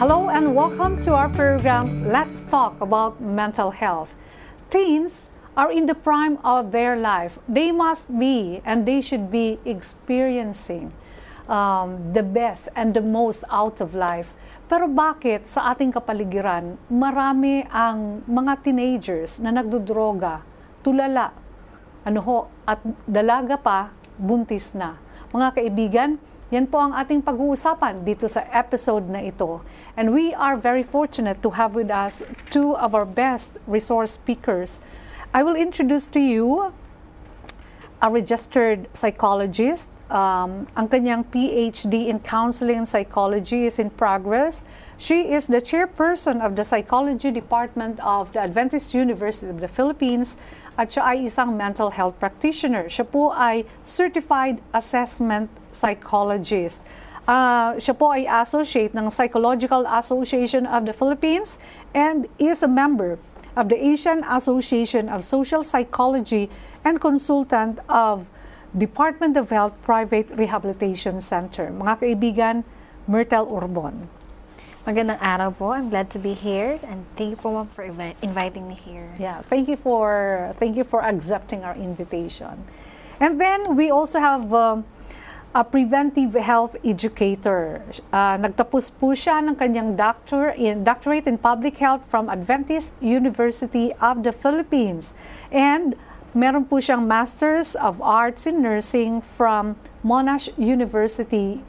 Hello and welcome to our program, Let's Talk About Mental Health. Teens are in the prime of their life. They must be and they should be experiencing um, the best and the most out of life. Pero bakit sa ating kapaligiran, marami ang mga teenagers na nagdodroga, tulala, ano ho, at dalaga pa, buntis na. Mga kaibigan, yan po ang ating pag-uusapan dito sa episode na ito. And we are very fortunate to have with us two of our best resource speakers. I will introduce to you a registered psychologist. Um, ang kanyang PhD in Counseling and Psychology is in progress. She is the chairperson of the Psychology Department of the Adventist University of the Philippines at siya ay isang mental health practitioner. Siya po ay Certified Assessment Psychologist. Uh, siya po ay associate ng Psychological Association of the Philippines and is a member of the Asian Association of Social Psychology and consultant of Department of Health Private Rehabilitation Center. Mga kaibigan, Myrtle Urbon. Magandang araw po. I'm glad to be here and thank you po ma'am for invi- inviting me here. Yeah, thank you for thank you for accepting our invitation. And then we also have um, a preventive health educator. Uh, nagtapos po siya ng kanyang doctor in doctorate in public health from Adventist University of the Philippines. And meron po siyang Masters of Arts in Nursing from Monash University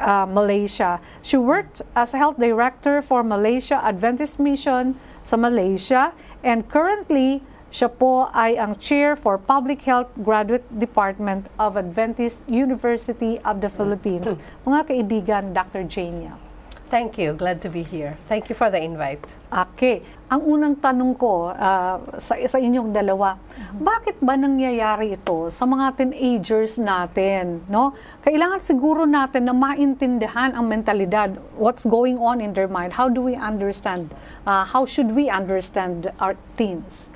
uh, Malaysia. She worked as health director for Malaysia Adventist Mission sa Malaysia and currently siya po ay ang chair for Public Health Graduate Department of Adventist University of the Philippines. Mga kaibigan, Dr. Jania. Thank you. Glad to be here. Thank you for the invite. Okay. Ang unang tanong ko uh, sa, sa inyong dalawa, bakit ba nangyayari ito sa mga teenagers natin? No? Kailangan siguro natin na maintindihan ang mentalidad, what's going on in their mind, how do we understand, uh, how should we understand our teens?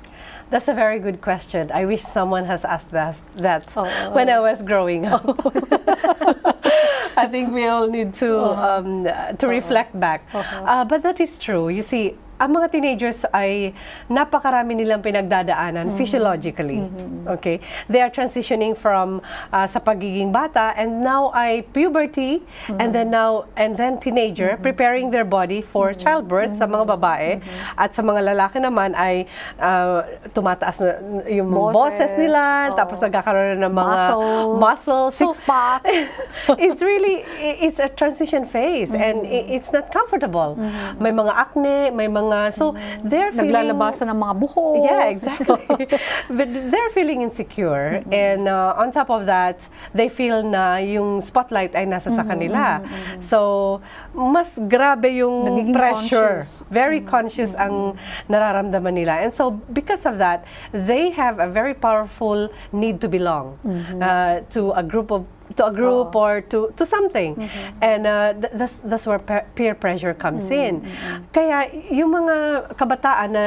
That's a very good question. I wish someone has asked that, that Oh, when I was growing up. I think we all need to Uh-huh. um, to reflect back. Uh, but that is true. You see, ang mga teenagers ay napakarami nilang pinagdadaanan Mm-hmm. physiologically. Okay? They are transitioning from uh, sa pagiging bata and now ay puberty Mm-hmm. and then now and then teenager preparing their body for Mm-hmm. childbirth sa mga babae at sa mga lalaki naman ay uh, tumataas na yung Boses, boses nila oo. tapos nagkakaroon ng mga Muscles, muscles So, six-pack. it's really it's a transition phase and i- it's not comfortable. May mga acne, may mga so they're feeling Naglalabasan ng mga buhok. yeah, exactly. but they're feeling insecure and uh, on top of that, they feel na yung spotlight ay nasa sa kanila. So, mas grabe yung Nagiging pressure. conscious. Very conscious ang nararamdaman nila. And so, because of that, they have a very powerful need to belong uh, to a group of to a group or to to something. And uh, th- that's that's where pe- peer pressure comes in. Kaya yung mga kabataan na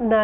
na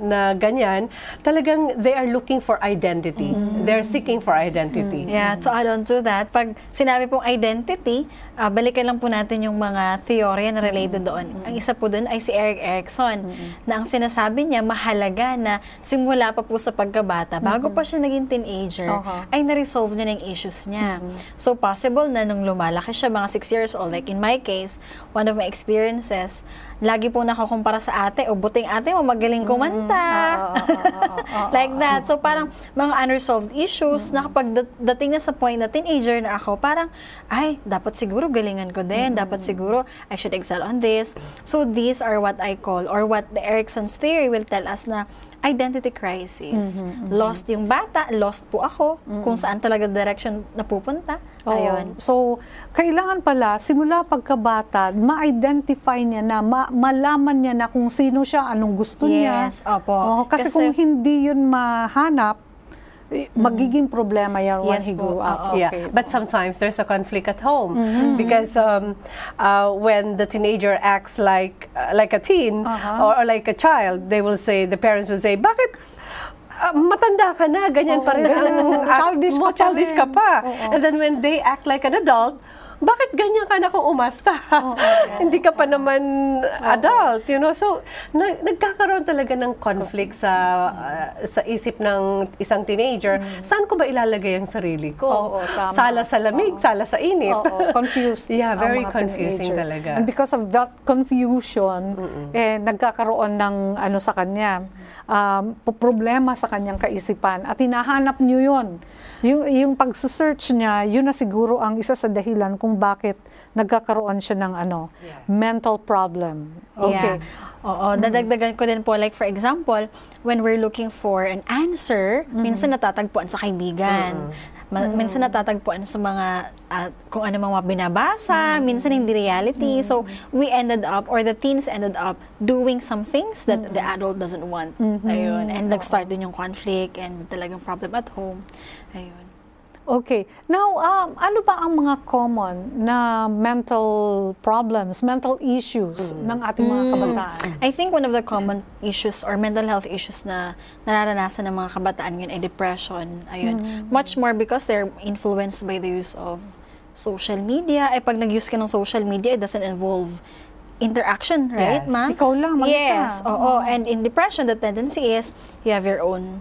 na ganyan, talagang they are looking for identity. They're seeking for identity. Yeah, to add on to that, pag sinabi pong identity, ah, balikan lang po natin yung mga theorya na related doon. Ang isa po doon ay si Eric Erikson, na ang sinasabi niya, mahalaga na simula pa po sa pagkabata, bago pa siya naging teenager, Aha. ay na-resolve niya ng issues niya. So, possible na nung lumalaki siya, mga 6 years old, like in my case, one of my experiences, lagi po nakukumpara sa ate, o buting ate mo, magaling kumanta. Ah, ah, ah, ah, like that. So, parang mga unresolved issues na kapag dat- dating na sa point na teenager na ako, parang, ay, dapat siguro galingan ko din. Dapat siguro I should excel on this. So, these are what I call, or what the Erickson's theory will tell us na identity crisis. Lost yung bata, lost po ako, kung saan talaga direction napupunta. Oo. Ayun. So, kailangan pala, simula pagkabata, ma-identify niya na, ma- malaman niya na kung sino siya, anong gusto niya. Yes, opo. Oo, kasi, Kasi- kung hindi yun mahanap, magiging problema yan when Yes he po, grew up. Yeah, Okay. but sometimes there's a conflict at home because um, uh, when the teenager acts like uh, like a teen Uh-huh. or, or like a child, they will say the parents will say, "Bakit ah, matanda ka na, ganyan Oo, pa rin ang Childish mo, ka pa childish ka rin." pa. Oo. And then when they act like an adult, bakit ganyan ka na kung umasta? Hindi ka pa naman adult, you know? So, na, nagkakaroon talaga ng conflict sa uh, sa isip ng isang teenager. Saan ko ba ilalagay ang sarili ko? Mm. Oo, tama. Sala sa lamig, sala sa init. Oo, confused. yeah, very confusing teenager. talaga. And because of that confusion, eh, nagkakaroon ng ano sa kanya, um, problema sa kanyang kaisipan. At hinahanap niyo yun. Yung, yung pagsusearch niya, yun na siguro ang isa sa dahilan kung bakit nagkakaroon siya ng ano, Yes. mental problem. Okay. Yeah. Oo, dadagdagan ko din po, like for example, when we're looking for an answer, minsan natatagpuan sa kaibigan. Ma- Minsan natatagpuan sa mga, ah, kung ano mga binabasa, minsan hindi reality. So, we ended up, or the teens ended up, doing some things that the adult doesn't want. Ayun. And nag-start din yung conflict and talagang problem at home. Ayun. Okay. Now, um, ano ba ang mga common na mental problems, mental issues ng ating mga kabataan? I think one of the common issues or mental health issues na nararanasan ng mga kabataan ngayon ay depression. Ayun. Much more because they're influenced by the use of social media. Ay pag nag-use ka ng social media, it doesn't involve interaction, right, Yes. ma? Ikaw lang, mag-isa. Yes, oo. And in depression, the tendency is you have your own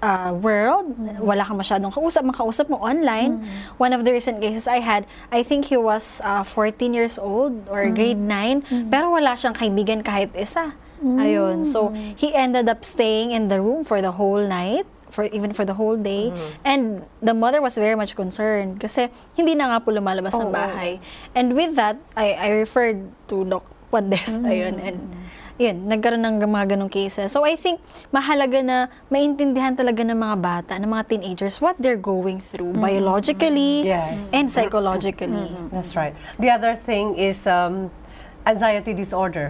uh, world. Wala kang masyadong kausap. Makausap mo online. One of the recent cases I had, I think he was uh, 14 years old or grade 9, pero wala siyang kaibigan kahit isa. Ayun. So, he ended up staying in the room for the whole night for even for the whole day and the mother was very much concerned kasi hindi na nga po lumalabas ng Oo. bahay and with that I I referred to Doc Juandes ayun and yun, nagkaroon ng mga ganong cases. So I think mahalaga na maintindihan talaga ng mga bata, ng mga teenagers what they're going through biologically Yes. and psychologically. That's right. The other thing is um, anxiety disorder.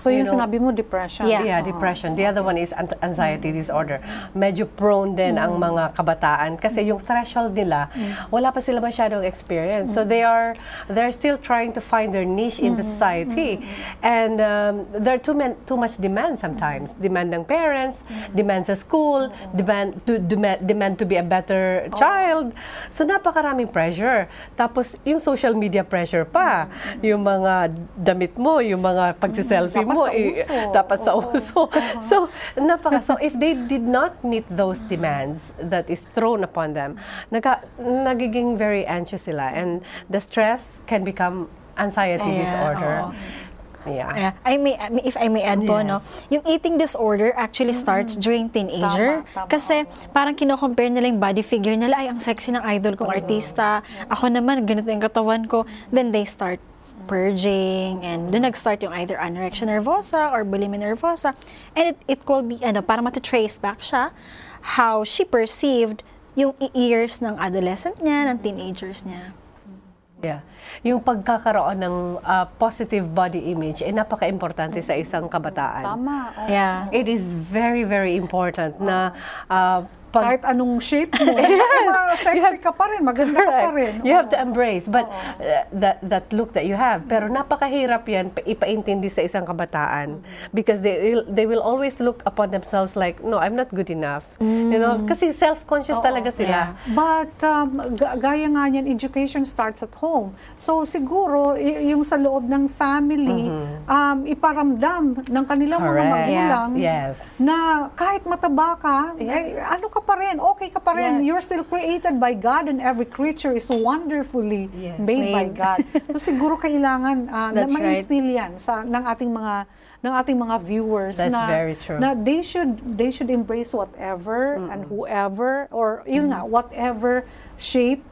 So, yung You know, sinabi mo, depression. Yeah. Yeah, depression. The other one is an- anxiety disorder. Medyo prone din ang mga kabataan kasi yung threshold nila, wala pa sila masyadong experience. So they are they're still trying to find their niche in the society. And um, there are too, man, too much demand sometimes. Demand ng parents, demand sa school, demand to demand, demand to be a better child. So napakaraming pressure. Tapos yung social media pressure pa. Yung mga damit mo, yung mga pagsiselfie Dapat mo, sa eh, dapat sa Oo. uso. So, napaka, so if they did not meet those demands that is thrown upon them, naga, nagiging very anxious sila and the stress can become anxiety Yeah, disorder. oo. Yeah. Yeah. I may, I may- if I may add po, Yes. no, yung eating disorder actually starts during teenager. Tama, tama, kasi parang kino-compare nila yung body figure nila, ay, ang sexy ng idol kong artista. Ako naman, ganito yung katawan ko. Then they start purging and doon nag-start yung either anorexia nervosa or bulimia nervosa and it, it could be ano para mata-trace back siya how she perceived yung years ng adolescent niya, ng teenagers niya. Yeah. Yung pagkakaroon ng uh, positive body image ay napaka-importante sa isang kabataan. Tama. oo. Yeah. It is very, very important na uh, pag Kahit anong shape mo. yes. Sexy ka pa rin, maganda ka pa rin. You have to Oo. embrace but uh, that that look that you have. Pero napakahirap 'yan pa- ipaintindi sa isang kabataan because they will, they will always look upon themselves like no, I'm not good enough. You know, kasi self-conscious talaga sila. But um, ga- gaya nga niyan, education starts at home. So siguro, yung sa loob ng family, um, iparamdam ng kanilang mga Correct. magulang Yes. na kahit mataba ka, eh, ano ka pa rin, okay ka pa rin. Yes. You're still created by God and every creature is wonderfully Yes. made by Made. God. So siguro kailangan uh, na That's right. ma-instill yan sa, ng ating mga ng ating mga viewers That's na very true. na they should they should embrace whatever and whoever or yun nga whatever shape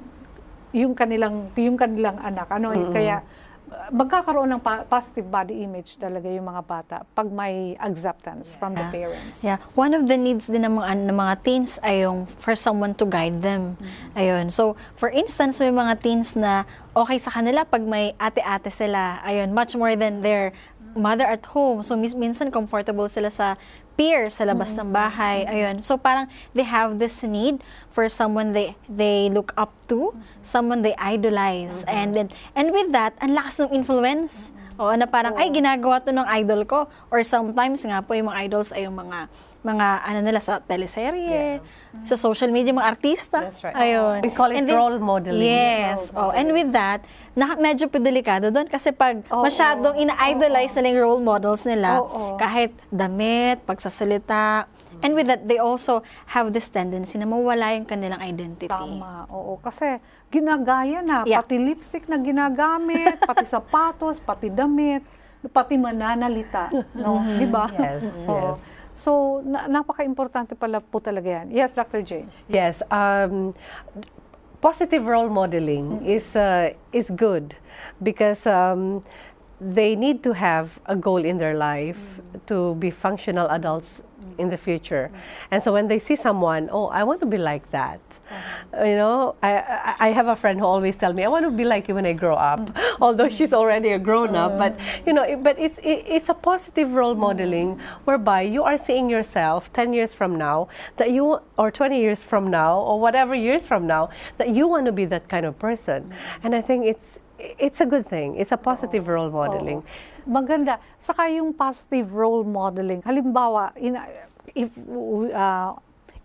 yung kanilang yung kanilang anak ano kaya uh, magkakaroon ng positive body image talaga yung mga bata pag may acceptance from the parents. Yeah. One of the needs din ng mga, ng mga teens ay yung for someone to guide them. Ayun. So, for instance, may mga teens na okay sa kanila pag may ate-ate sila. Ayun. Much more than their mother at home. So, mis- minsan comfortable sila sa peers sa labas ng bahay. Ayun. So, parang they have this need for someone they they look up to, someone they idolize. And then, and with that, ang lakas ng influence Oo, na parang, ay, ginagawa to ng idol ko. Or sometimes nga po, yung mga idols ay yung mga, mga ano nila sa teleserye, sa social media, mga artista. That's right. Ayun. We call it And role modeling. Yes. Oh, and with that, na, medyo po delikado doon kasi pag Oo. masyadong ina-idolize nila yung role models nila, Oo. kahit damit, pagsasalita, and with that, they also have this tendency na mawala yung kanilang identity. Tama, oo. Kasi ginagaya na, Yeah. pati lipstick na ginagamit, pati sapatos, pati damit, pati mananalita. No? Di ba? Yes, Oo. yes. So, na- napaka-importante pala po talaga yan. Yes, Dr. J. Yes, um, positive role modeling is uh, is good because um, they need to have a goal in their life to be functional adults in the future. And so when they see someone, oh, I want to be like that. You know, I, I have a friend who always tell me, I want to be like you when I grow up. Although she's already a grown up, but you know, but it's it, it's a positive role modeling whereby you are seeing yourself 10 years from now that you or 20 years from now or whatever years from now that you want to be that kind of person. And I think it's it's a good thing. It's a positive role modeling. Oo. Maganda. Saka yung positive role modeling. Halimbawa, in, if uh,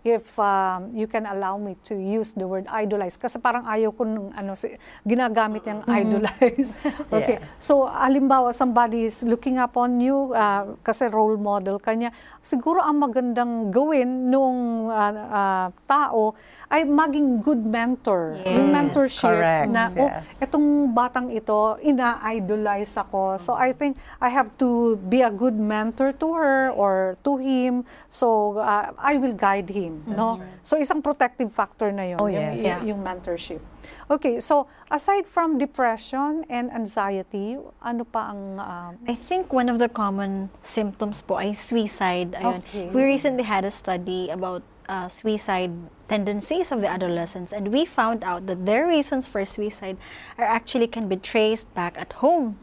if um, you can allow me to use the word idolize kasi parang ayaw ko nung ano si, ginagamit yung idolize. okay. Yeah. So halimbawa somebody is looking upon you uh, kasi role model kanya, siguro ang magandang gawin nung uh, uh, tao ay maging good mentor. Yung Yes, mentorship correct, na oh, yeah. etong batang ito, ina-idolize ako. So I think I have to be a good mentor to her or to him. So uh, I will guide him, no? So isang protective factor na 'yon, Oh, yung, yes. yung, yung mentorship. Okay, so aside from depression and anxiety, ano pa ang um, I think one of the common symptoms po ay suicide. Ayun. Okay. We recently had a study about uh, suicide tendencies of the adolescents and we found out that their reasons for suicide are actually can be traced back at home.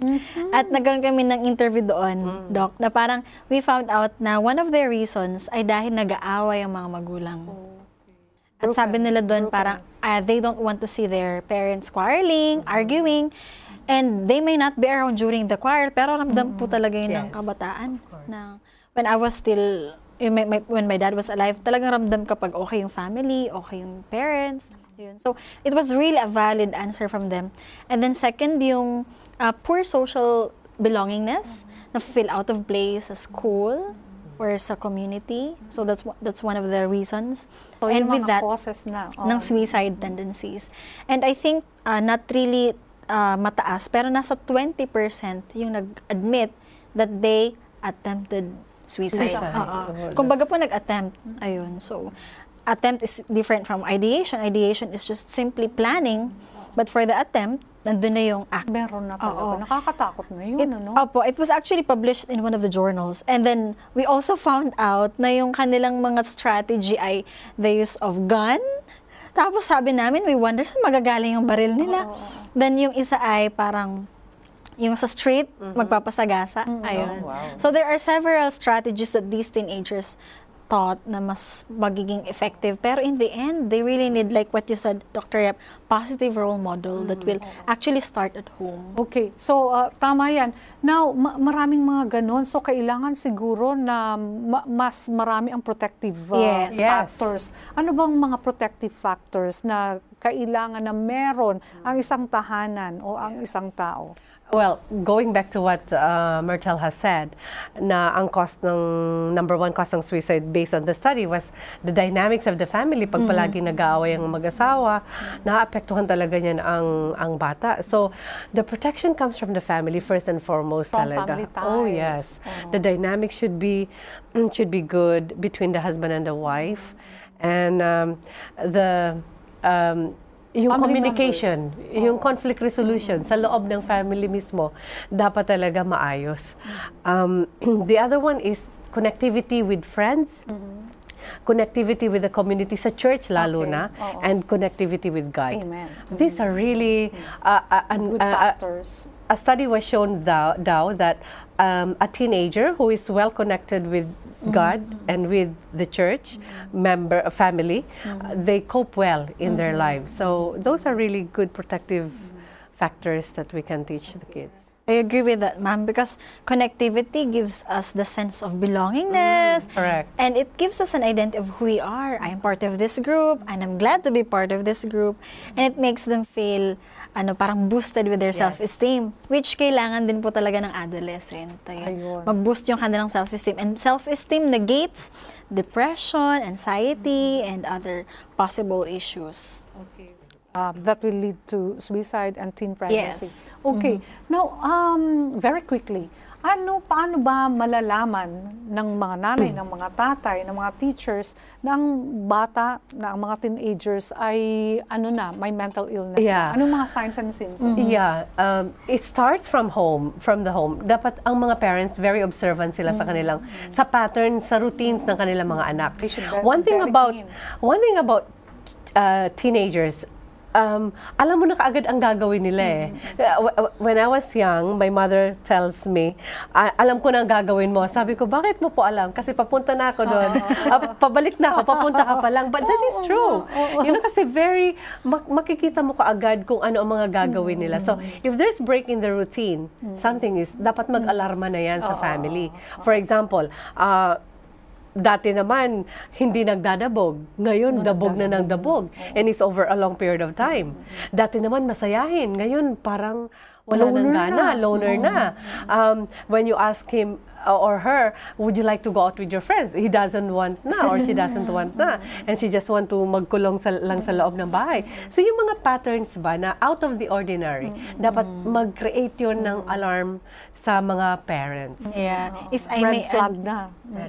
At nagkaroon kami ng interview doon, Doc, na parang we found out na one of their reasons ay dahil nag-aaway ang mga magulang. At sabi nila doon parang ah, they don't want to see their parents quarreling, arguing, and they may not be around during the quarrel, pero ramdam po talaga yun ng Yes, kabataan. Na, when I was still, eh, my- my- when my dad was alive, talagang ramdam kapag okay yung family, okay yung parents. Yun. So, it was really a valid answer from them. And then second, yung ah, poor social belongingness, na feel out of place sa school or sa community. So that's that's one of the reasons. so And yung with that, causes na? oh. ng suicide tendencies. And I think uh, not really uh, mataas, pero nasa 20% yung nag-admit that they attempted suicide. Suicide. Oo. Oh, Kumbaga po nag-attempt. Ayun. So, attempt is different from ideation. Ideation is just simply planning. But for the attempt, nandun na yung act. Meron na talaga. Oo. Nakakatakot na yun, It, ano? Opo, it was actually published in one of the journals. And then, we also found out na yung kanilang mga strategy ay the use of gun. Tapos sabi namin, we wonder saan magagaling yung baril nila. Then yung isa ay parang yung sa street, magpapasagasa. Ayun. Oh, wow. So there are several strategies that these teenagers thought na mas magiging effective. Pero in the end, they really need, like what you said, Dr. Yap, positive role model that will actually start at home. Okay, so uh, tama yan. Now, ma- maraming mga ganon. So, kailangan siguro na ma- mas marami ang protective uh, Yes. Yes. factors. Ano bang mga protective factors na kailangan na meron ang isang tahanan o ang isang tao? Well, going back to what uh, Myrtle has said, na ang cause ng number one cause ng suicide based on the study was the dynamics of the family. Pag palagi nag-aaway ang mag-asawa, naapektuhan talaga niyan ang ang bata. So, the protection comes from the family first and foremost Strong talaga. family Oh ties. yes. Oo. The dynamic should be should be good between the husband and the wife. And um, the um, yung Family communication, yung conflict resolution sa loob ng family mismo, dapat talaga maayos. Um, the other one is connectivity with friends, connectivity with the community sa church lalo Okay, na, oo. and connectivity with God. Amen. These are really uh, uh, an- Good uh, uh, factors. a study was shown thou, thou that um, a teenager who is well connected with God and with the church member family, uh, they cope well in their lives. So those are really good protective factors that we can teach the kids. I agree with that, ma'am, because connectivity gives us the sense of belongingness. Correct. And it gives us an identity of who we are. I'm part of this group, and I'm glad to be part of this group. And it makes them feel ano parang boosted with their Yes. self-esteem which kailangan din po talaga ng adolescent. Ayun. Ayun. Mag-boost yung kanilang self-esteem and self-esteem negates depression, anxiety and other possible issues. uh, that will lead to suicide and teen pregnancy. Yes. Okay. Now, um, very quickly, ano, paano ba malalaman ng mga nanay, ng mga tatay, ng mga teachers na ang bata, na ang mga teenagers ay ano na, may mental illness Yeah. na? Anong mga signs and symptoms? Yeah, um, it starts from home, from the home. Dapat ang mga parents very observant sila sa kanilang sa patterns, sa routines ng kanilang mga anak. One thing about keen. one thing about uh, teenagers um, alam mo na kaagad ang gagawin nila eh. Uh, w- When I was young, my mother tells me, "Ah, alam ko na ang gagawin mo. Sabi ko, bakit mo po alam? Kasi papunta na ako doon. Ah, pabalik na ako, papunta ka pa lang. But that is true. You know, kasi very, mak- makikita mo kaagad kung ano ang mga gagawin nila. So, if there's break in the routine, something is, dapat mag-alarma na yan sa family. For example, uh, dati naman, hindi nagdadabog. Ngayon, dabog na ng dabog. And it's over a long period of time. Dati naman, masayahin. Ngayon, parang wala nang Loner gana, na. loner na. Um, when you ask him uh, or her, would you like to go out with your friends? He doesn't want na or she doesn't want na. And she just want to magkulong sa, lang sa loob ng bahay. So yung mga patterns ba na out of the ordinary, dapat mag-create yun ng alarm sa mga parents. Yeah. If I Red may flag add, na.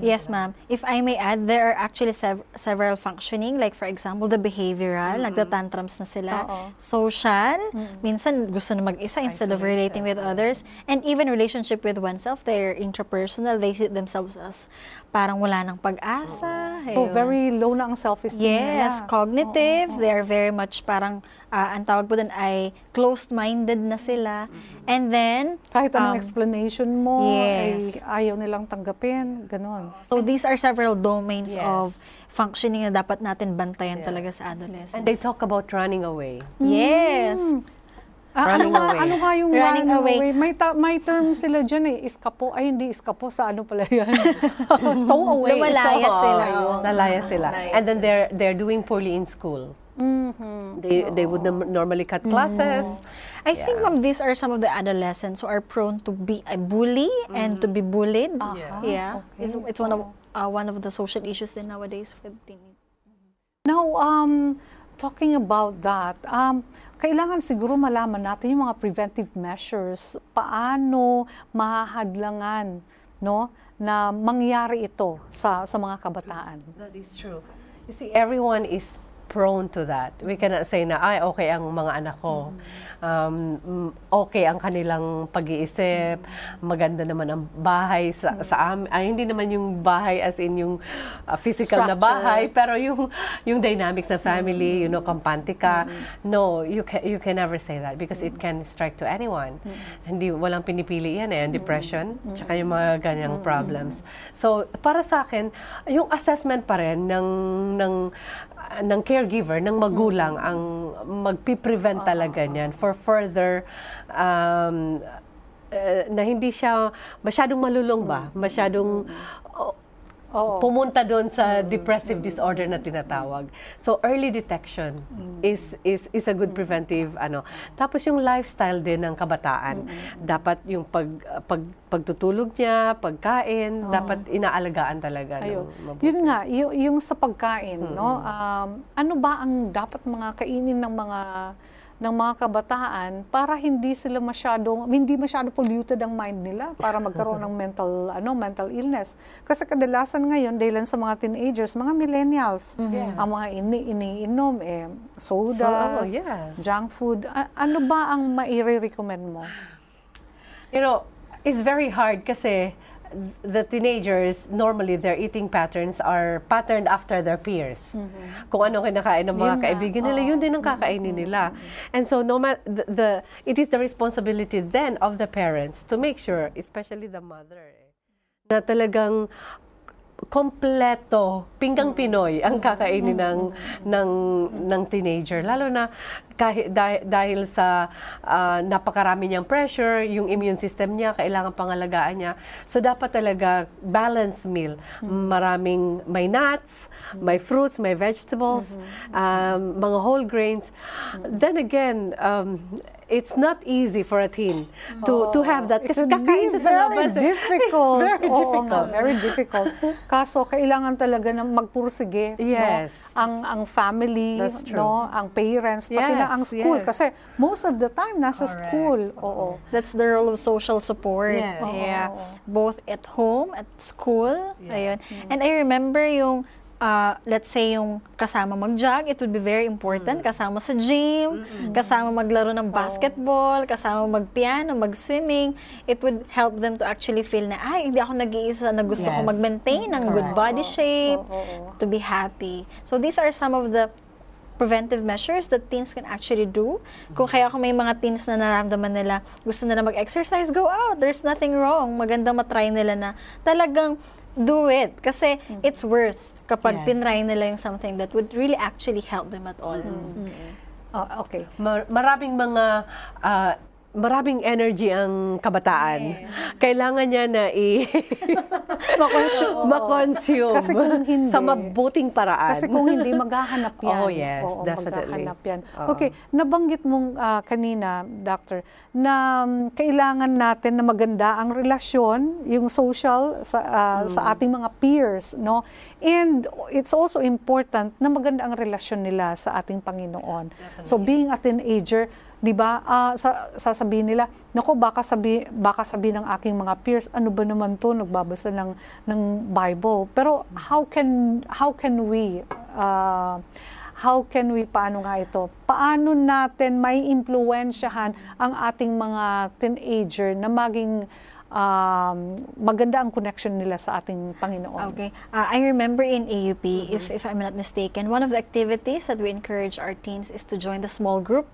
Yes, ma'am. If I may add, there are actually sev- several functioning, like for example, the behavioral, nagtatantrums na sila. Oo. Social, minsan gusto na mag-isa instead of relating with others. And even relationship with oneself, they're intrapersonal, they see themselves as parang wala ng pag-asa. So, Ayun. very low na ang self-esteem Yes, nila. cognitive. They are very much parang, ah, ang tawag po dun ay closed-minded na sila. And then, Kahit anong um, explanation mo, yes. ay ayaw nilang tanggapin. Ganon. So these are several domains Yes. of functioning na dapat natin bantayan talaga sa adolescence. And they talk about running away. yes. Ah, Running ano, away. ano nga yung Running away. May, ta- may term sila dyan eh. Iskapo. Ay, hindi iskapo. Sa ano pala yan? Stow away. Lumalaya Stow- sila. Lalaya sila. And then they're they're doing poorly in school. They they would normally cut classes. I think ma'am, these are some of the adolescents who are prone to be a bully and to be bullied. Yeah. It's, it's one of uh, one of the social issues din nowadays with teenagers. Now, um, talking about that, um, kailangan siguro malaman natin yung mga preventive measures. Paano mahahadlangan no, na mangyari ito sa, sa mga kabataan? That is true. You see, everyone is prone to that. We cannot say na, ay, okay ang mga anak ko. Um, okay ang kanilang pag-iisip. Maganda naman ang bahay sa, sa amin. Ay, hindi naman yung bahay as in yung uh, physical na Structure. bahay, pero yung yung dynamics ng family, you know, kampante ka. No, you can, you can never say that because it can strike to anyone. Hindi, walang pinipili yan eh, ang depression, tsaka yung mga ganyang problems. So, para sa akin, yung assessment pa rin ng, ng ng caregiver, ng magulang ang magpiprevent talaga niyan for further um, eh, na hindi siya masyadong malulong ba, masyadong oh, Oo. pumunta doon sa depressive disorder na tinatawag. So early detection is is is a good preventive ano. Tapos yung lifestyle din ng kabataan. Dapat yung pag, pag pagtutulog niya, pagkain, dapat inaalagaan talaga Ayun. mabuti. Yun nga, yung, yung sa pagkain, no? Um, ano ba ang dapat mga kainin ng mga ng mga kabataan para hindi sila masyadong hindi masyado polluted ang mind nila para magkaroon ng mental ano mental illness. Kasi kadalasan ngayon dahil sa mga teenagers mga millennials ang mga ini iniinom eh sodas So, oh, yeah. junk food. A- ano ba ang maire-recommend mo? You know, it's very hard kasi the teenagers, normally their eating patterns are patterned after their peers. Kung ano kinakain ng mga Mm-hmm. Yun kaibigan nila, yun din ang kakainin nila. And so, no ma- the, the, it is the responsibility then of the parents to make sure, especially the mother, eh, na talagang kompleto, pinggang Pinoy ang kakainin ng ng ng teenager lalo na kahit dahil, dahil sa ah, napakarami niyang pressure, yung immune system niya kailangan pangalagaan niya. So dapat talaga balanced meal. Maraming may nuts, may fruits, may vegetables, um, mga whole grains. Then again, um, it's not easy for a teen to to have that kasi kakain sa labas. eh. Very difficult. very Oo difficult. nga, very difficult. Kaso kailangan talaga na magpursige. Yes. No? Ang ang family, no, ang parents, pati na Yes, ang school yes. kasi most of the time nasa Correct. school. Oo. That's the role of social support. Yes. Yeah. Both at home, at school. Yes. Ayun. And I remember yung uh, let's say yung kasama mag-jog, it would be very important. Kasama sa gym, kasama maglaro ng basketball, kasama mag-piano, mag-swimming. It would help them to actually feel na, ay, hindi ako nag-iisa na gusto ko Yes. mag-maintain ng good Correct. body shape, Oo. to be happy. So these are some of the preventive measures that teens can actually do. Kung kaya kung may mga teens na nararamdaman nila, gusto nila mag-exercise, go out. There's nothing wrong. Maganda matry nila na talagang do it. Kasi it's worth kapag Yes. tinry nila yung something that would really actually help them at all. Oh, okay. Mar- maraming mga ah, maraming energy ang kabataan. Kailangan niya na i Ma-consume. ma-consume Kasi kung hindi- sa mabuting paraan. Kasi kung hindi, maghahanap yan. Oh, yes, Oo, definitely. maghahanap yan. Oo. Okay, nabanggit mong ah, kanina, Doctor, na um, kailangan natin na maganda ang relasyon, yung social sa, ah, Mm. sa ating mga peers, no? And it's also important na maganda ang relasyon nila sa ating Panginoon. So being a teenager, 'di ba? ah, sa, sasabihin nila, nako baka sabi baka sabi ng aking mga peers, ano ba naman 'to nagbabasa ng ng Bible. Pero how can how can we ah, how can we paano nga ito? Paano natin may impluwensyahan ang ating mga teenager na maging um, maganda ang connection nila sa ating Panginoon? Okay. Uh, I remember in AUP, if, if I'm not mistaken, one of the activities that we encourage our teens is to join the small group.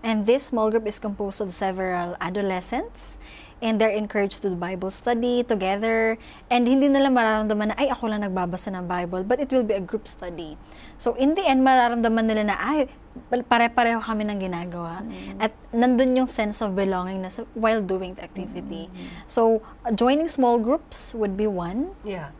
And this small group is composed of several adolescents. And they're encouraged to do Bible study together. And hindi nila mararamdaman na, ay, ako lang nagbabasa ng Bible. But it will be a group study. So in the end, mararamdaman nila na, ay, pare-pareho kami ng ginagawa. At nandun yung sense of belonging na sa- while doing the activity. So, uh, joining small groups would be one. Yeah.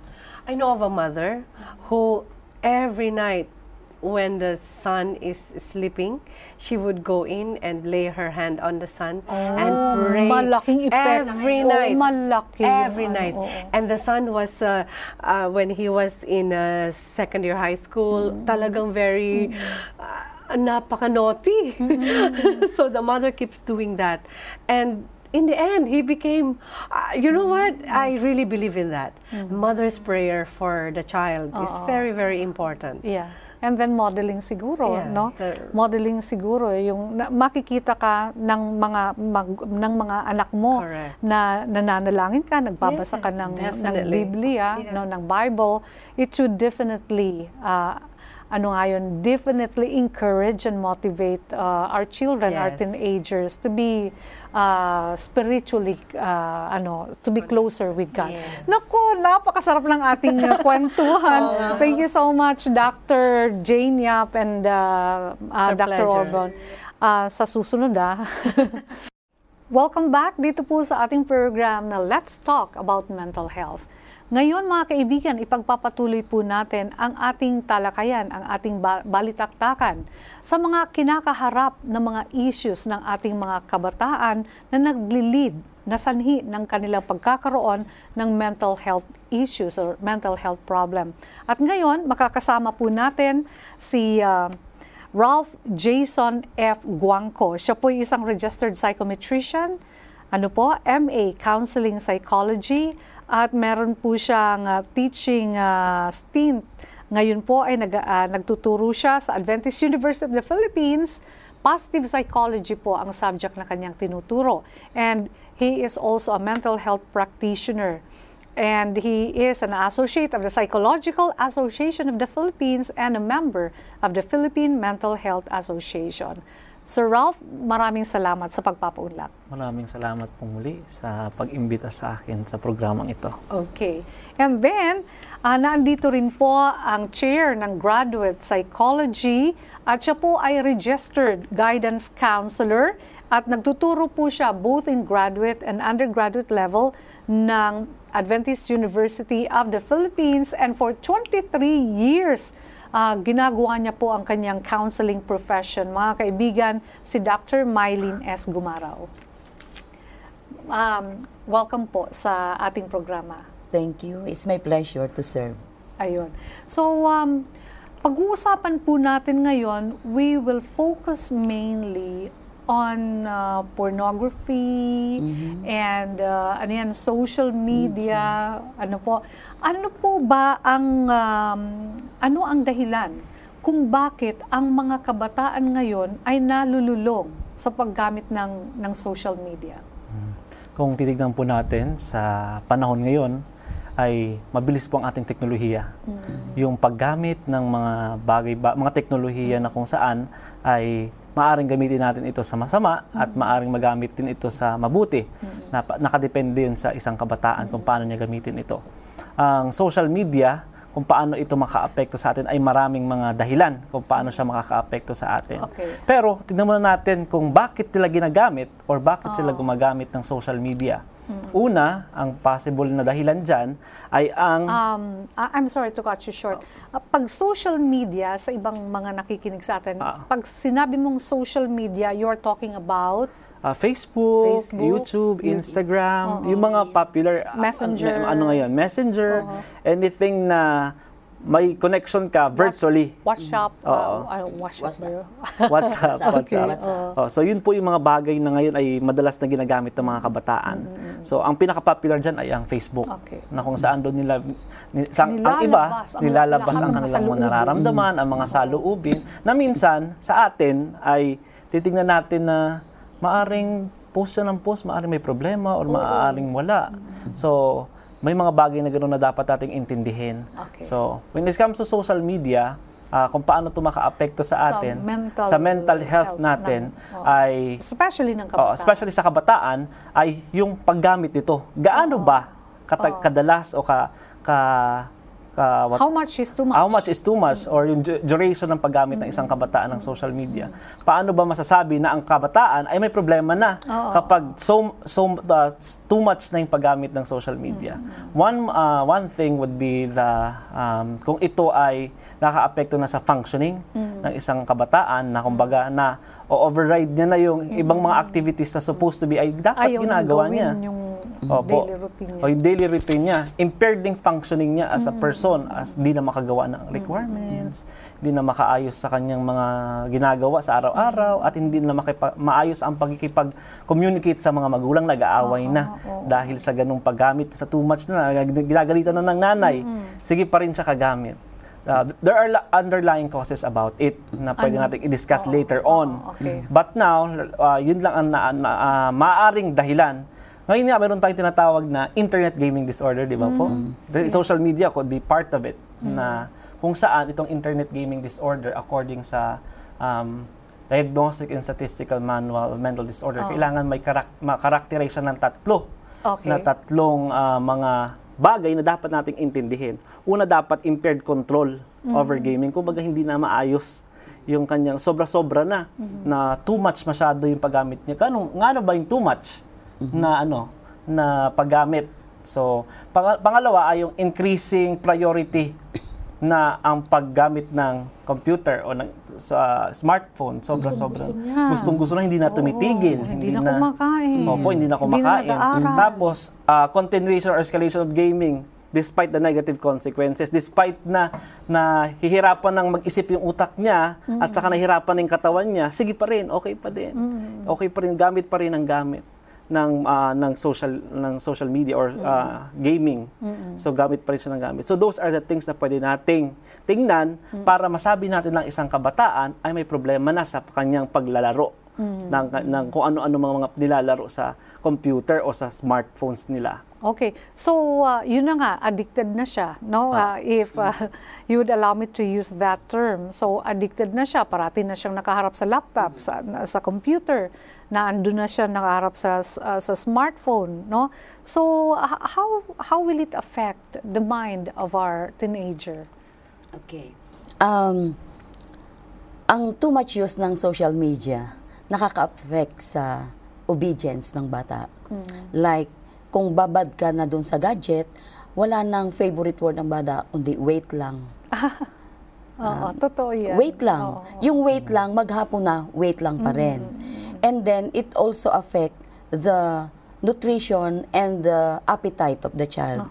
I know of a mother who every night when the son is sleeping, she would go in and lay her hand on the son and pray Oh, malaking effect. every Oo, night. malaki. Every night. oo. And the son was, uh, uh, when he was in uh, second year high school, Mm. talagang very, uh, napaka-naughty. so the mother keeps doing that. And in the end, he became, uh, you know what? I really believe in that. Mother's prayer for the child is very, very important. Yeah. And then modeling siguro, Yeah, no? the- Modeling siguro yung na, makikita ka ng mga mag- ng mga anak mo Correct. na nananalangin ka, nagbabasa Yeah, ka ng ng definitely. Biblia, Yeah. no, ng Bible. It should definitely uh, ano nga yun, definitely encourage and motivate uh, our children, our Yes. teenagers to be uh, spiritually uh, ano, to be closer with God. Naku, napakasarap ng ating uh, kwentuhan. Thank you so much, Dr. Jane Yap and uh, uh, our Dr. pleasure. Orbon. Uh, sa susunod, ah. Welcome back dito po sa ating program na Let's Talk About Mental Health. Ngayon mga kaibigan, ipagpapatuloy po natin ang ating talakayan, ang ating ba- balitaktakan sa mga kinakaharap na mga issues ng ating mga kabataan na naglilid na sanhi ng kanilang pagkakaroon ng mental health issues or mental health problem. At ngayon, makakasama po natin si uh, Ralph Jason F. Guangco. Siya po isang registered psychometrician, ano po, MA Counseling Psychology, at meron po siyang uh, teaching uh, stint. Ngayon po ay nag, uh, nagtuturo siya sa Adventist University of the Philippines. Positive psychology po ang subject na kanyang tinuturo. And he is also a mental health practitioner and he is an associate of the Psychological Association of the Philippines and a member of the Philippine Mental Health Association. Sir Ralph, maraming salamat sa pagpapaunlak. Maraming salamat po muli sa pag-imbita sa akin sa programang ito. Okay. And then, uh, nandito rin po ang chair ng Graduate Psychology at siya po ay registered guidance counselor at nagtuturo po siya both in graduate and undergraduate level ng Adventist University of the Philippines and for 23 years uh, ginagawa niya po ang kanyang counseling profession. Mga kaibigan, si Dr. Mylene S. Gumaraw. Um, welcome po sa ating programa. Thank you. It's my pleasure to serve. Ayun. So, um, pag-uusapan po natin ngayon, we will focus mainly on uh, pornography and uh, ano yan, social media, ano po. Ano po ba ang um, ano ang dahilan kung bakit ang mga kabataan ngayon ay nalululong sa paggamit ng ng social media? Kung titignan po natin sa panahon ngayon, ay mabilis po ang ating teknolohiya. Yung paggamit ng mga bagay, ba, mga teknolohiya na kung saan ay maaring gamitin natin ito sa masama at maaring magamit din ito sa mabuti. Na, nakadepende yun sa isang kabataan kung paano niya gamitin ito. Ang social media, kung paano ito makaapekto sa atin ay maraming mga dahilan kung paano siya makakaapekto sa atin. Okay. Pero tignan muna natin kung bakit nila ginagamit or bakit sila gumagamit ng social media. Una, ang possible na dahilan dyan ay ang Um, I'm sorry to cut you short. Uh, Pag social media, sa ibang mga nakikinig sa atin, Ah. pag sinabi mong social media, you're talking about uh, Facebook, Facebook, YouTube, Instagram, yung mga popular uh, Messenger. ano, ano ngayon, Messenger, anything na may connection ka virtually. WhatsApp. Uh, uh, WhatsApp. WhatsApp. WhatsApp, Okay. WhatsApp. Oh, so yun po yung mga bagay na ngayon ay madalas na ginagamit ng mga kabataan. So ang pinaka-popular dyan ay ang Facebook. Okay. Na kung saan doon nila ni, sa, ang iba Nilalabas ang nilalabas ang kanilang mga nararamdaman, ang mga saloobin na minsan sa atin ay titingnan natin na maaring post siya ng post, maaring may problema or maaring wala. So may mga bagay na gano'n na dapat nating intindihin. Okay. So, when it comes to social media, ah, kung paano ito maka-apekto sa Sa atin, mental sa mental health health natin, ng- oo. ay, Especially ng oh, kabataan. especially sa kabataan, ay yung paggamit nito. Gaano ba kata- kadalas o ka, ka, ka what- How much is too much? How much is too much or yung du- duration ng paggamit ng isang kabataan ng social media. Paano ba masasabi na ang kabataan ay may problema na kapag so so uh, too much na yung paggamit ng social media. One uh, one thing would be the um, kung ito ay nakaapekto na sa functioning ng isang kabataan na kumbaga na o-override niya na yung ibang mga activities na supposed to be ay dapat Ayaw ginagawa niya. yung Opo. daily routine niya. O yung daily routine niya. Impaired yung functioning niya as a person, as di na makagawa ng requirements, di na makaayos sa kanyang mga ginagawa sa araw-araw, at hindi na makipa- maayos ang pagkikipag-communicate sa mga magulang, nag-aaway na dahil sa ganung paggamit, sa too much na, ginagalitan na ng nanay. Sige pa rin siya kagamit. Uh, there are la- underlying causes about it na pwede Ano? natin i-discuss Oo, later oo, on. okay. But now, uh, yun lang ang na, na, ah, maaaring dahilan. Ngayon nga, meron tayong tinatawag na internet gaming disorder, di ba po? The Social media could be part of it. Na kung saan itong internet gaming disorder, according sa um, Diagnostic and Statistical Manual of Mental Disorder, kailangan may karak- makarakterize siya ng tatlo. Okay. Na tatlong ah, mga bagay na dapat nating intindihin. Una, dapat impaired control over gaming. Kumbaga, hindi na maayos yung kanyang sobra-sobra na, na too much masyado yung paggamit niya. Kano, nga ano ba yung too much na ano, na paggamit? So, pang- pangalawa ay yung increasing priority na ang paggamit ng computer o ng sa smartphone sobra-sobra. Gusto niya. Gustong-gusto na hindi na tumitigil. Oo, hindi na kumakain. Opo, hindi na Hindi na kumakain. Tapos, ah, continuation or escalation of gaming despite the negative consequences, despite na na hihirapan ng mag-isip yung utak niya at saka nahihirapan ng katawan niya, sige pa rin, okay pa din. Okay pa rin, gamit pa rin ang gamit ng ah, ng social ng social media or ah, gaming. So gamit pa rin siya ng gamit. So those are the things na pwede nating tingnan para masabi natin ng isang kabataan ay may problema na sa kanyang paglalaro ng, ng kung ano-ano mga, mga nilalaro sa computer o sa smartphones nila. Okay. So, uh, yun na nga, addicted na siya, no? Uh, if uh, you would allow me to use that term. So, addicted na siya. Parati na siyang nakaharap sa laptop, sa, sa computer. Na ando na siya nakaharap sa, uh, sa smartphone, no? So, how, how will it affect the mind of our teenager? Okay. Um, ang too much use ng social media nakaka-affect sa obedience ng bata. Like, kung babad ka na dun sa gadget, wala nang favorite word ng bata, kundi wait lang. Oo, totoo yan. Wait lang. Oo. Yung wait lang, maghapon na, wait lang pa rin. And then, it also affect the nutrition and the appetite of the child.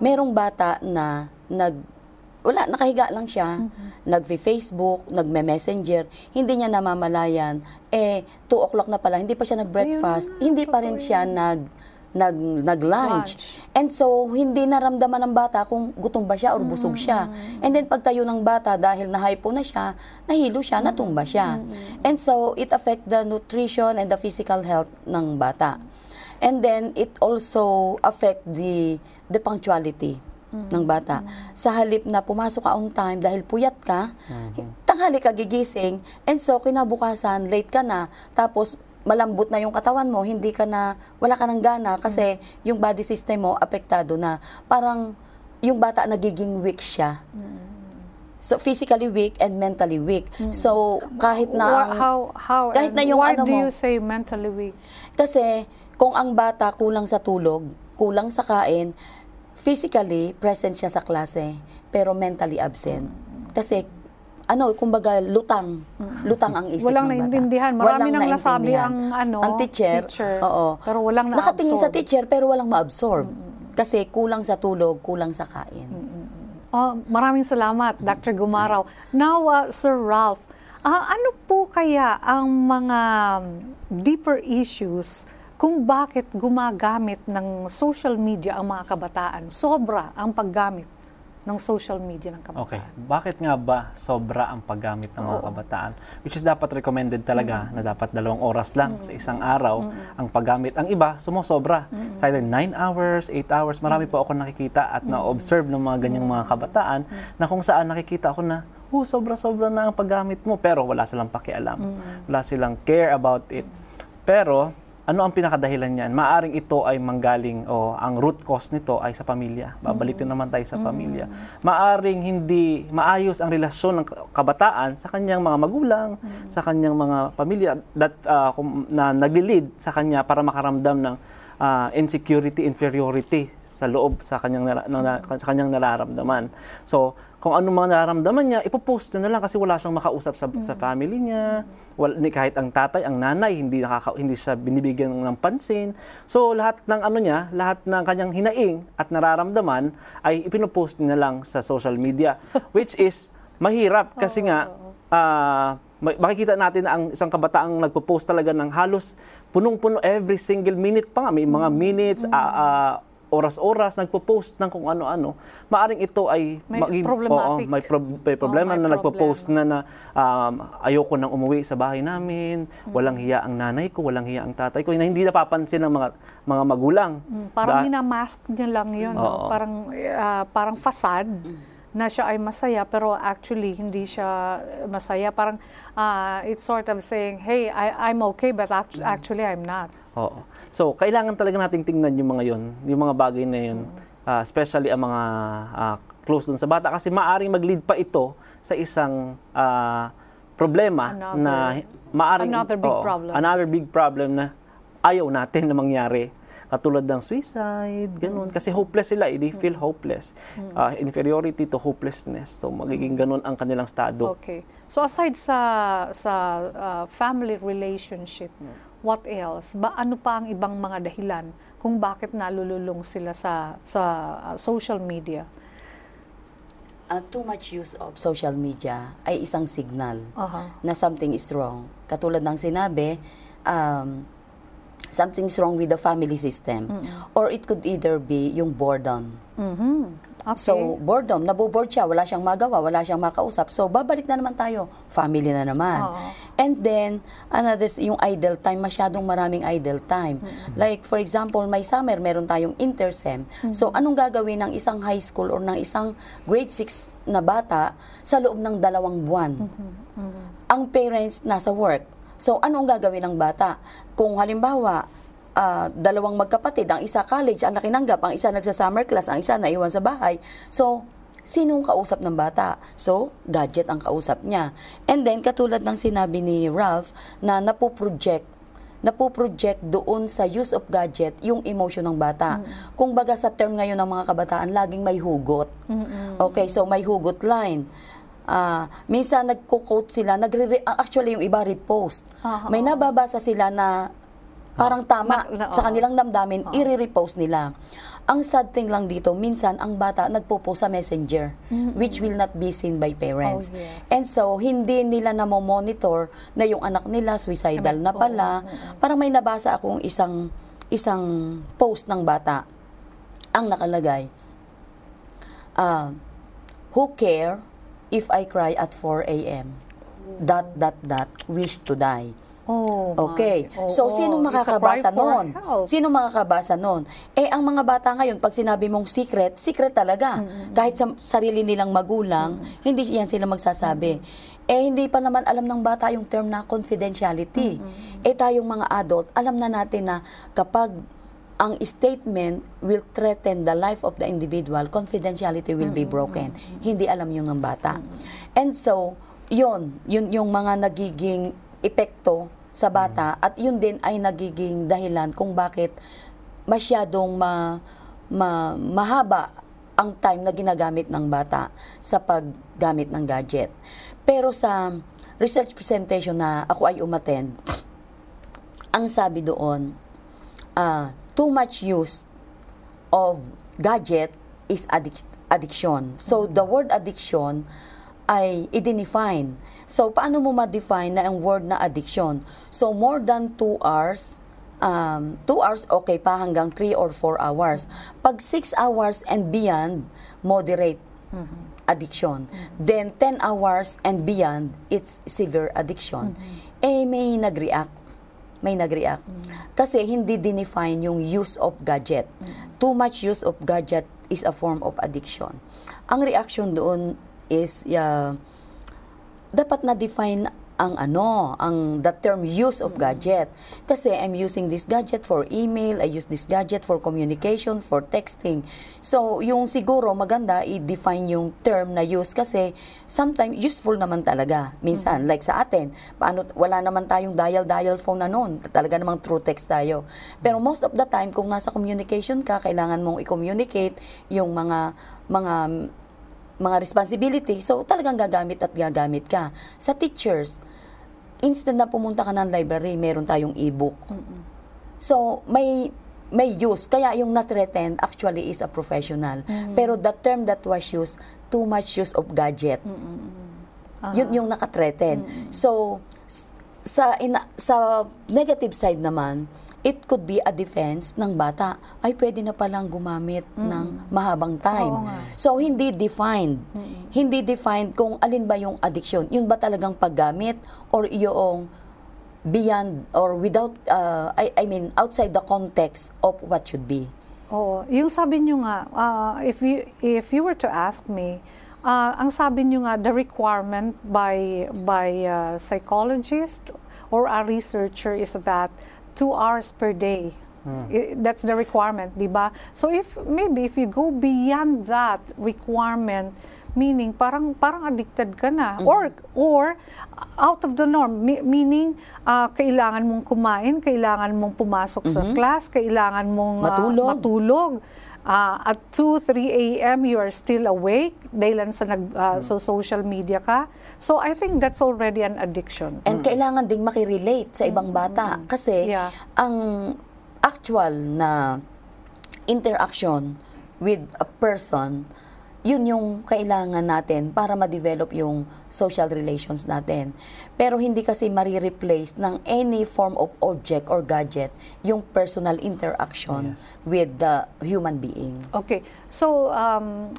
Merong bata na nag wala, nakahiga lang siya, nagfi-Facebook, nagme-messenger, hindi niya namamalayan, eh, 2 o'clock na pala, hindi pa siya nag-breakfast, hindi pa rin siya nag, nag, nag-lunch. Lunch. And so, hindi naramdaman ng bata kung gutom ba siya or busog siya. And then, pagtayo ng bata, dahil nahypo na siya, nahilo siya, natumba siya. And so, it affect the nutrition and the physical health ng bata. And then, it also affect the, the punctuality ng bata. Sa halip na pumasok ka on time dahil puyat ka, tanghali ka gigising, and so kinabukasan, late ka na, tapos malambot na yung katawan mo, hindi ka na, wala ka ng gana kasi yung body system mo apektado na. Parang yung bata nagiging weak siya. So physically weak and mentally weak. So kahit na ang- how, how, kahit na yung why ano do mo- you say mentally weak? kasi kung ang bata kulang sa tulog, kulang sa kain, physically present siya sa klase, pero mentally absent. Kasi ano, kumbaga lutang, lutang ang isip Walang ng bata. naintindihan. Marami Walang nang nasabi ang, ano, ang teacher, teacher, oo. pero walang Nakatingin sa teacher pero walang ma-absorb. Kasi kulang sa tulog, kulang sa kain. Oh, maraming salamat, Dr. Gumaraw. Now, uh, Sir Ralph, ah, ano po kaya ang mga deeper issues kung bakit gumagamit ng social media ang mga kabataan? Sobra ang paggamit ng social media ng kabataan. Okay, bakit nga ba sobra ang paggamit ng mga kabataan? Which is dapat recommended talaga na dapat dalawang oras lang sa isang araw ang paggamit. Ang iba, sumosobra. It's either 9 hours, 8 hours. Marami po ako nakikita at na-observe ng mga ganyang mga kabataan na kung saan nakikita ako na, oh, sobra-sobra na ang paggamit mo. Pero wala silang pakialam. Wala silang care about it. Pero, ano ang pinakadahilan niyan? Maaring ito ay manggaling o ang root cause nito ay sa pamilya. Babalik din naman tayo sa pamilya. Maaring hindi maayos ang relasyon ng kabataan sa kanyang mga magulang, sa kanyang mga pamilya that uh, na nagli-lead sa kanya para makaramdam ng uh, insecurity, inferiority sa loob sa kanyang nara- na, na- sa kanyang nararamdaman. So, kung ano mga nararamdaman niya, ipopost niya na lang kasi wala siyang makausap sa, sa family niya. Ni- kahit ang tatay, ang nanay, hindi nakaka, hindi siya binibigyan ng pansin. So, lahat ng ano niya, lahat ng kanyang hinaing at nararamdaman ay ipinopost niya na lang sa social media, which is mahirap kasi nga ma- makikita natin na ang isang kabataang nagpo-post talaga ng halos punong-puno every single minute pa nga. May mga minutes, ah, ah, oras-oras, nagpo-post ng kung ano-ano. Maaring ito ay May maging- problematic. oo, may, prob- may problema may na nagpo-post na na um, ayoko nang umuwi sa bahay namin, walang hiya ang nanay ko, walang hiya ang tatay ko, na hindi napapansin ng mga mga magulang. Parang Da- minamask niya lang yun. no? Oo. Parang, ah, parang facade na siya ay masaya pero actually hindi siya masaya. Parang ah, it's sort of saying, hey, I, I'm okay but act- actually I'm not. Oo. So, kailangan talaga nating tingnan yung mga yon, yung mga bagay na yun, ah, especially ang mga ah, close dun sa bata kasi maaring mag-lead pa ito sa isang ah, problema Another- na maaring another big oo, problem. Another big problem na ayaw natin na mangyari. Katulad ng suicide, ganun. Kasi hopeless sila, eh, they feel hopeless. Ah, inferiority to hopelessness. So, magiging ganun ang kanilang estado. Okay. So aside sa sa uh, family relationship, what else? Ba ano pa ang ibang mga dahilan kung bakit nalululong sila sa sa uh, social media? Uh, too much use of social media ay isang signal Aha. na something is wrong. Katulad ng sinabi, um, something's wrong with the family system. Or it could either be yung boredom. Okay. So, boredom, naboboard siya, wala siyang magawa, wala siyang makausap. So, babalik na naman tayo, family na naman. Oo. And then, another, yung idle time, masyadong maraming idle time. Like, for example, may summer, meron tayong intersem. So, anong gagawin ng isang high school or ng isang grade 6 na bata sa loob ng dalawang buwan? Ang parents nasa work. So, anong gagawin ng bata? Kung halimbawa, ah, dalawang magkapatid, ang isa college, ang nakinanggap, ang isa nagsa-summer class, ang isa naiwan sa bahay. So, sinong kausap ng bata? So, gadget ang kausap niya. And then, katulad ng sinabi ni Ralph, na napoproject napoproject doon sa use of gadget yung emotion ng bata. Kung baga sa term ngayon ng mga kabataan, laging may hugot. Okay, so may hugot line. Ah, minsan nagko-quote sila, nagre actually yung iba repost. Aha. May nababasa sila na parang tama Na- na- sa kanilang damdamin, i-repost nila. Ang sad thing lang dito, minsan ang bata nagpo-post sa messenger, which will not be seen by parents. Oh, yes. And so, hindi nila na monitor na yung anak nila suicidal na pala. Parang may nabasa akong isang isang post ng bata. Ang nakalagay, ah, who care if I cry at 4 a.m.? Dot, dot, dot, wish to die. Oh. Okay. So, Oo, sino makakabasa noon? Sino makakabasa noon? Eh, ang mga bata ngayon, pag sinabi mong secret, secret talaga. Kahit sa sarili nilang magulang, hindi yan sila magsasabi. Eh, hindi pa naman alam ng bata yung term na confidentiality. Eh, tayong mga adult, alam na natin na kapag ang statement will threaten the life of the individual, confidentiality will be broken. Hindi alam yun ng bata. And so, yun, yun yung mga nagiging epekto sa bata at yun din ay nagiging dahilan kung bakit masyadong ma, ma- mahaba ang time na ginagamit ng bata sa paggamit ng gadget. Pero sa research presentation na ako ay umattend, ang sabi doon, ah, too much use of gadget is addic- addiction. So, the word addiction ay i-define. So, paano mo ma-define na ang word na addiction? So, more than 2 hours, um, 2 hours okay pa hanggang 3 or 4 hours. Pag 6 hours and beyond, moderate addiction. Then, 10 hours and beyond, it's severe addiction. Eh, may nag-react may nag-react. Kasi hindi dinefine yung use of gadget. Too much use of gadget is a form of addiction. Ang reaction doon is uh, dapat na-define ang ano, ang the term use of gadget. Kasi I'm using this gadget for email, I use this gadget for communication, for texting. So, yung siguro maganda i-define yung term na use kasi sometimes useful naman talaga. Minsan, like sa atin, paano, wala naman tayong dial-dial phone na noon. Talaga namang true text tayo. Pero most of the time, kung nasa communication ka, kailangan mong i-communicate yung mga mga mga responsibility, so talagang gagamit at gagamit ka. Sa teachers, instant na pumunta ka ng library, meron tayong e-book. So, may may use. Kaya yung na-threaten actually is a professional. Pero the term that was used, too much use of gadget. Yun yung naka-threaten. So, s- sa, ina, sa negative side naman, it could be a defense ng bata. Ay, pwede na palang gumamit ng mahabang time. Oo nga. So, hindi defined. Hindi defined kung alin ba yung addiction. Yun ba talagang paggamit or yung beyond or without, uh, I, I mean, outside the context of what should be. Oo. Yung sabi nyo nga, ah, if, you, if you were to ask me, ah, ang sabi nyo nga, the requirement by, by a psychologist or a researcher is that two hours per day. I- That's the requirement, di ba? So if maybe if you go beyond that requirement, meaning parang parang addicted ka na or or out of the norm mi- meaning ah, kailangan mong kumain, kailangan mong pumasok sa class, kailangan mong ah, Matulog. matulog. Ah, at 2, 3 a.m. you are still awake dahil sa nag, ah, so social media ka. So I think that's already an addiction. And kailangan ding makirelate sa ibang bata. Kasi Yeah. ang actual na interaction with a person yun yung kailangan natin para ma-develop yung social relations natin. Pero hindi kasi marireplace ng any form of object or gadget yung personal interaction Yes. with the human beings. Okay. So, um,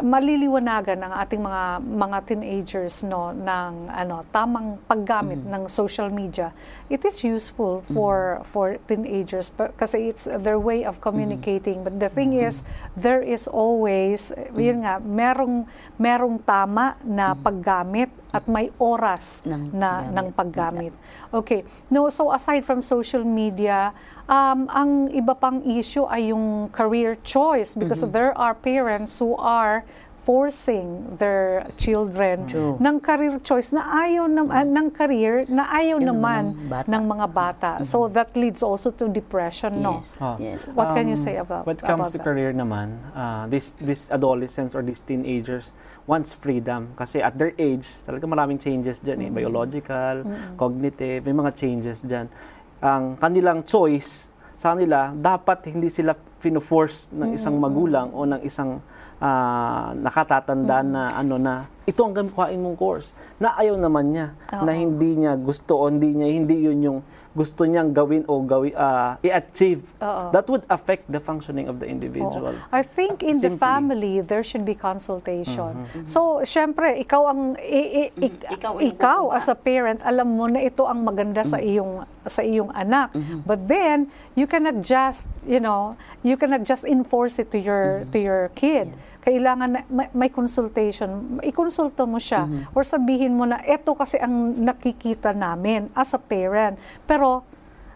maliliwanagan ng ating mga mga teenagers no ng ano tamang paggamit ng social media. It is useful for for teenagers kasi it's their way of communicating. But the thing is there is always eh, yun nga merong merong tama na paggamit at may oras Ng na ng paggamit. Okay. No so aside from social media um, ang iba pang issue ay yung career choice because there are parents who are forcing their children True. ng career choice na ayaw na, ah, ng career na ayaw Yun naman bata. ng mga bata. So that leads also to depression, no? Yes, Ah. yes. What can you Um, say about When it comes about to that? career naman, uh, this this adolescents or these teenagers wants freedom kasi at their age, talaga maraming changes dyan eh, biological, cognitive, may mga changes dyan. Ang kanilang choice sa kanila, dapat hindi sila fino-force ng isang magulang o ng isang ah, nakatatanda na ano na ito ang gamitin mong course na ayaw naman niya na hindi niya gusto o hindi niya hindi yun yung gusto niyang gawin o gawi ah, i-achieve Oo. that would affect the functioning of the individual. I think in the Simply. family, there should be consultation. So, syempre, ikaw ang i- i- ik- Ikaw ikaw, kukuha. as a parent, alam mo na ito ang maganda sa iyong sa iyong anak. But then, you cannot just, you know, you cannot just enforce it to your to your kid. Kailangan na may, may consultation. Ikonsulta mo siya or sabihin mo na ito kasi ang nakikita namin as a parent. Pero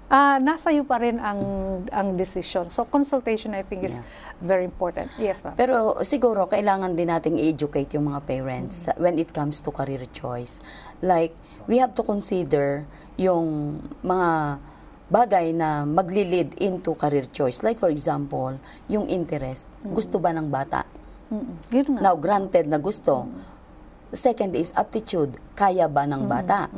Ah, nasa iyo pa rin ang ang decision. So consultation I think is very important. Yes, ma'am. Pero siguro kailangan din nating i-educate yung mga parents when it comes to career choice. Like, we have to consider yung mga bagay na magli-lead into career choice. Like for example, yung interest. Gusto ba ng bata? Mm-mm. Yun nga. Now, granted na gusto. Second is aptitude. Kaya ba ng bata?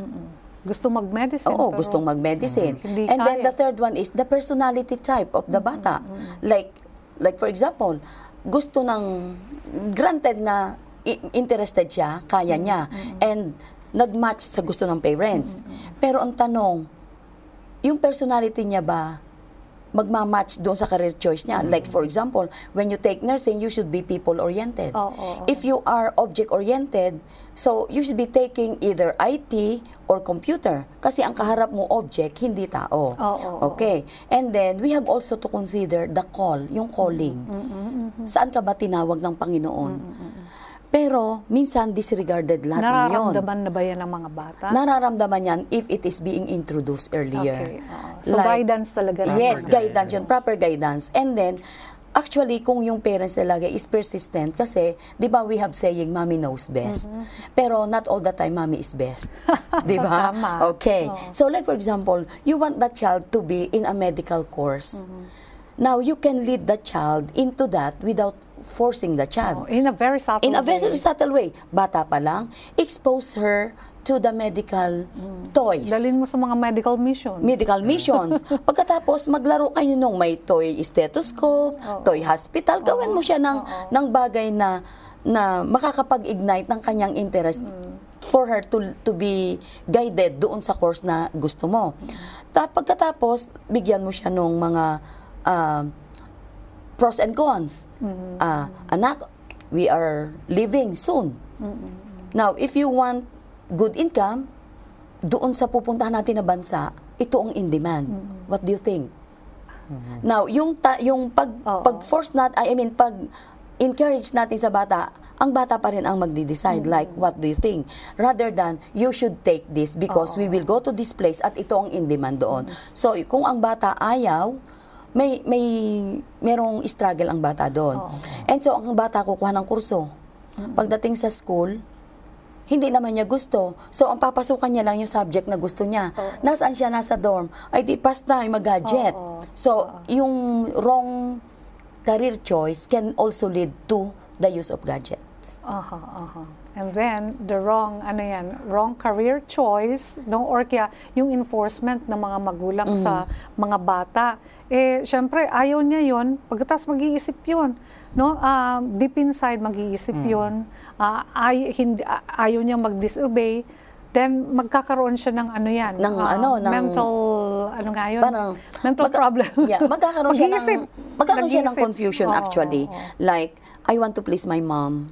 Gusto mag-medicine. Oo, pero gustong mag-medicine. Hindi And then the third one is the personality type of the bata. Like like for example, gusto ng granted na interested siya, kaya niya and nag-match sa gusto ng parents. Pero ang tanong, yung personality niya ba magma-match doon sa career choice niya. Like for example, when you take nursing, you should be people-oriented. Oo, oo. If you are object-oriented, so you should be taking either IT or computer. Kasi ang kaharap mo object, hindi tao. Oo, oo. Okay. And then, we have also to consider the call, yung calling. Saan ka ba tinawag ng Panginoon? Pero, minsan disregarded lahat ng yun. Nararamdaman na ba yan ng mga bata? Nararamdaman yan if it is being introduced earlier. Okay. oo. So Like- guidance talaga. Yes, Proper guidance yun, proper guidance. And then, actually, kung yung parents talaga is persistent, kasi, di ba we have saying, mommy knows best. Pero not all the time, mommy is best. di ba? Okay. Oo. So like for example, you want that child to be in a medical course. Now, you can lead the child into that without forcing the child. Oh, in a very subtle In a very way. subtle way. Bata pa lang, expose her to the medical toys Dalin mo sa mga medical mission. medical missions. Pagkatapos, maglaro kayo nung may toy stethoscope, toy hospital, gawin mo siya ng, ng bagay na, na makakapag-ignite ng kanyang interest for her to, to be guided doon sa course na gusto mo. Ta pagkatapos, bigyan mo siya nung mga ah, pros and cons. Ah, anak, we are leaving soon. Now, if you want good income, doon sa pupuntahan natin na bansa, ito ang in demand. What do you think? Now, yung ta- yung pag Oo. pag-force nat I mean pag encourage natin sa bata, ang bata pa rin ang magde-decide like what do you think rather than you should take this because we will go to this place at ito ang in demand doon. So, kung ang bata ayaw, may may merong struggle ang bata doon. And so ang bata kukuha ng kurso. Pagdating sa school, hindi naman niya gusto. So, ang papasukan niya lang yung subject na gusto niya. Nasaan siya? Nasa dorm. Ay, di pas na, mag-gadget. Oo. So, yung wrong career choice can also lead to the use of gadget. effects. Aha, aha. And then, the wrong, ano yan, wrong career choice, no? or kaya yung enforcement ng mga magulang sa mga bata. Eh, syempre, ayaw niya yon pagkatapos mag-iisip yun. No? Ah, deep inside, mag-iisip yun. Ah, ay, hindi, ayaw niya mag-disobey. Then, magkakaroon siya ng ano yan. Ng ah, ano, ng- mental, ano nga yun? Parang mental magka- problem. Yeah, magkakaroon siya ng magkakaroon siya ng confusion Oo, actually. oo. Like I want to please my mom.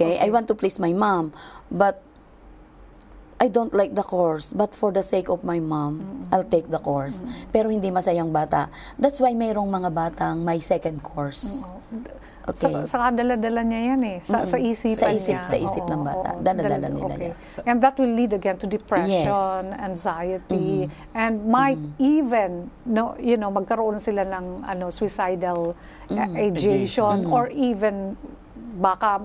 Okay? I want to please my mom, but I don't like the course, but for the sake of my mom, I'll take the course. Pero hindi masayang bata. That's why mayroong mga batang may second course. Okay. Sa, sa dala-dala niya yan eh. Sa, sa isipan Sa isip- niya. sa isip ng bata. Dala-dala nila okay. yan. And that will lead again to depression, anxiety, and might even, no, you know, magkaroon sila ng ano, suicidal uh, ideation or even baka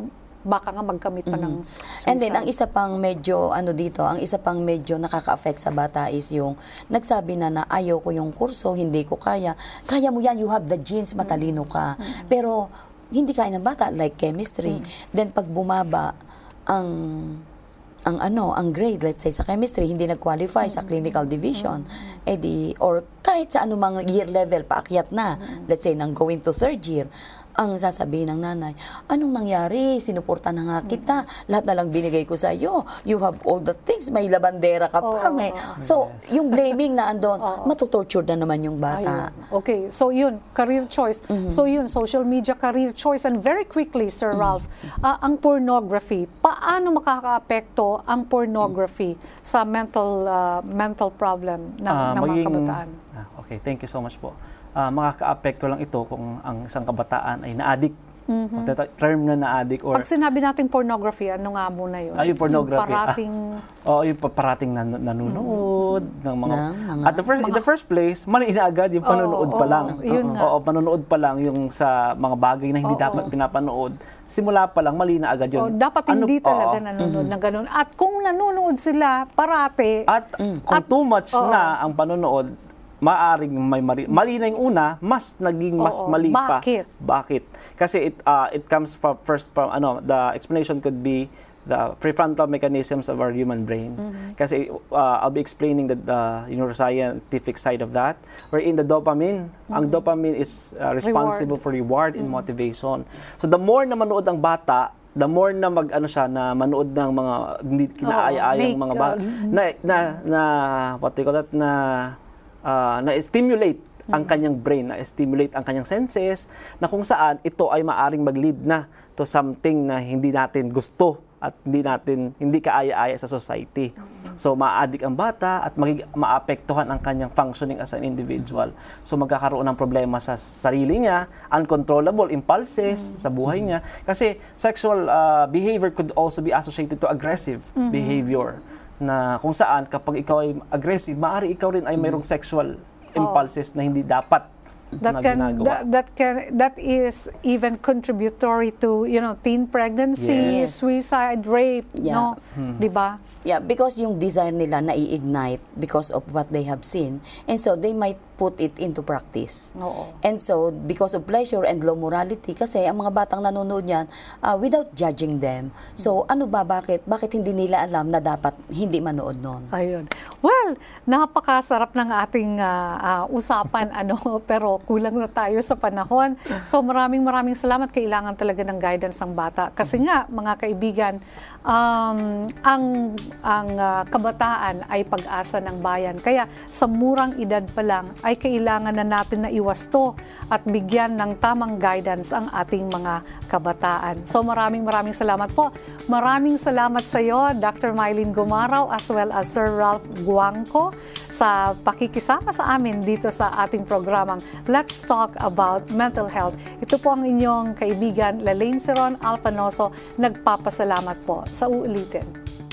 baka nga magkamit pa ng suicide. And then, ang isa pang medyo, ano dito, ang isa pang medyo nakaka-affect sa bata is yung nagsabi na na ayaw ko yung kurso, hindi ko kaya. Kaya mo yan, you have the genes, matalino ka. Pero, hindi kaya ng bata, like chemistry. Then, pag bumaba, ang ang ano, ang grade, let's say sa chemistry, hindi nag-qualify sa clinical division, eh di, or kahit sa anumang year level, paakyat na, let's say, nang going to third year, ang sasabihin ng nanay, anong nangyari? Sinuporta na nga kita. Lahat na lang binigay ko sa iyo. You have all the things. May labandera ka pa. Oo, may. So, yung blaming na andon, matutorture na naman yung bata. Ayun. Okay, so yun, career choice. So yun, social media career choice. And very quickly, Sir Ralph, ah, ang pornography, paano makakaapekto ang pornography sa mental ah, mental problem ng, Ah, ng mga maging- kabataan? Ah, okay, thank you so much po. Ah, makaka-apekto lang ito kung ang isang kabataan ay na-addict. Magtata- Term na na-addict or Pag sinabi natin pornography, ano nga muna yun? Ah, yung pornography. Yung Ah. parating... Oo, yung pa- parating nan- nanonood ng mga, Ng mga- at the first in the first place, mali na agad yung panonood Oo, pa lang. oo, yun nga. Oo, panonood pa lang yung sa mga bagay na hindi Oo. dapat pinapanood. Simula pa lang mali na agad Oh, yun. dapat Ano- hindi talaga oo. nanonood ng ganun. At kung nanonood sila parati, At kung At- too much oo. na ang panonood, maaring may mali. Mali na yung una, mas naging mas Oo. mali pa. Bakit? Bakit? Kasi it uh, it comes from first from ano, the explanation could be the prefrontal mechanisms of our human brain. Mm-hmm. Kasi uh, I'll be explaining the, the neuroscientific side of that. Wherein the dopamine, ang dopamine is uh, responsible for reward and motivation. So the more na manood ang bata, the more na mag ano siya na manood ng mga hindi kinaaya-ayang make, mga ba uh, na, na na what do you call that na ah, na stimulate ang kanyang brain, na stimulate ang kanyang senses, na kung saan ito ay maaring mag-lead na to something na hindi natin gusto at hindi natin hindi kaaya-aya sa society. So ma-addict ang bata at magig maapektuhan ang kanyang functioning as an individual. So magkakaroon ng problema sa sarili niya, uncontrollable impulses sa buhay niya. Kasi sexual ah, behavior could also be associated to aggressive behavior na kung saan kapag ikaw ay aggressive, maaari ikaw rin ay mayroong sexual impulses na hindi dapat that na can ginagawa. that, that can that is even contributory to you know teen pregnancy, Yes. suicide, rape, Yeah. no, 'di ba? Yeah, because yung desire nila na-ignite because of what they have seen. And so, they might put it into practice. Oo. And so, because of pleasure and low morality, kasi ang mga batang nanonood yan, uh, without judging them. So, ano ba, bakit? Bakit hindi nila alam na dapat hindi manood nun? Ayun. Well, napakasarap ng ating ah, ah, usapan ano, pero kulang na tayo sa panahon. So maraming maraming salamat. Kailangan talaga ng guidance ng bata. Kasi nga, mga kaibigan, um, ang ang ah, kabataan ay pag-asa ng bayan. Kaya sa murang edad pa lang ay kailangan na natin na iwasto at bigyan ng tamang guidance ang ating mga kabataan. So maraming maraming salamat po. Maraming salamat sa iyo, Dr. Mylene Gumaraw, as well as Sir Ralph Guangco sa pakikisama sa amin dito sa ating programang Let's Talk About Mental Health. Ito po ang inyong kaibigan, Lalaine Seron Alfanoso, nagpapasalamat po sa uulitin.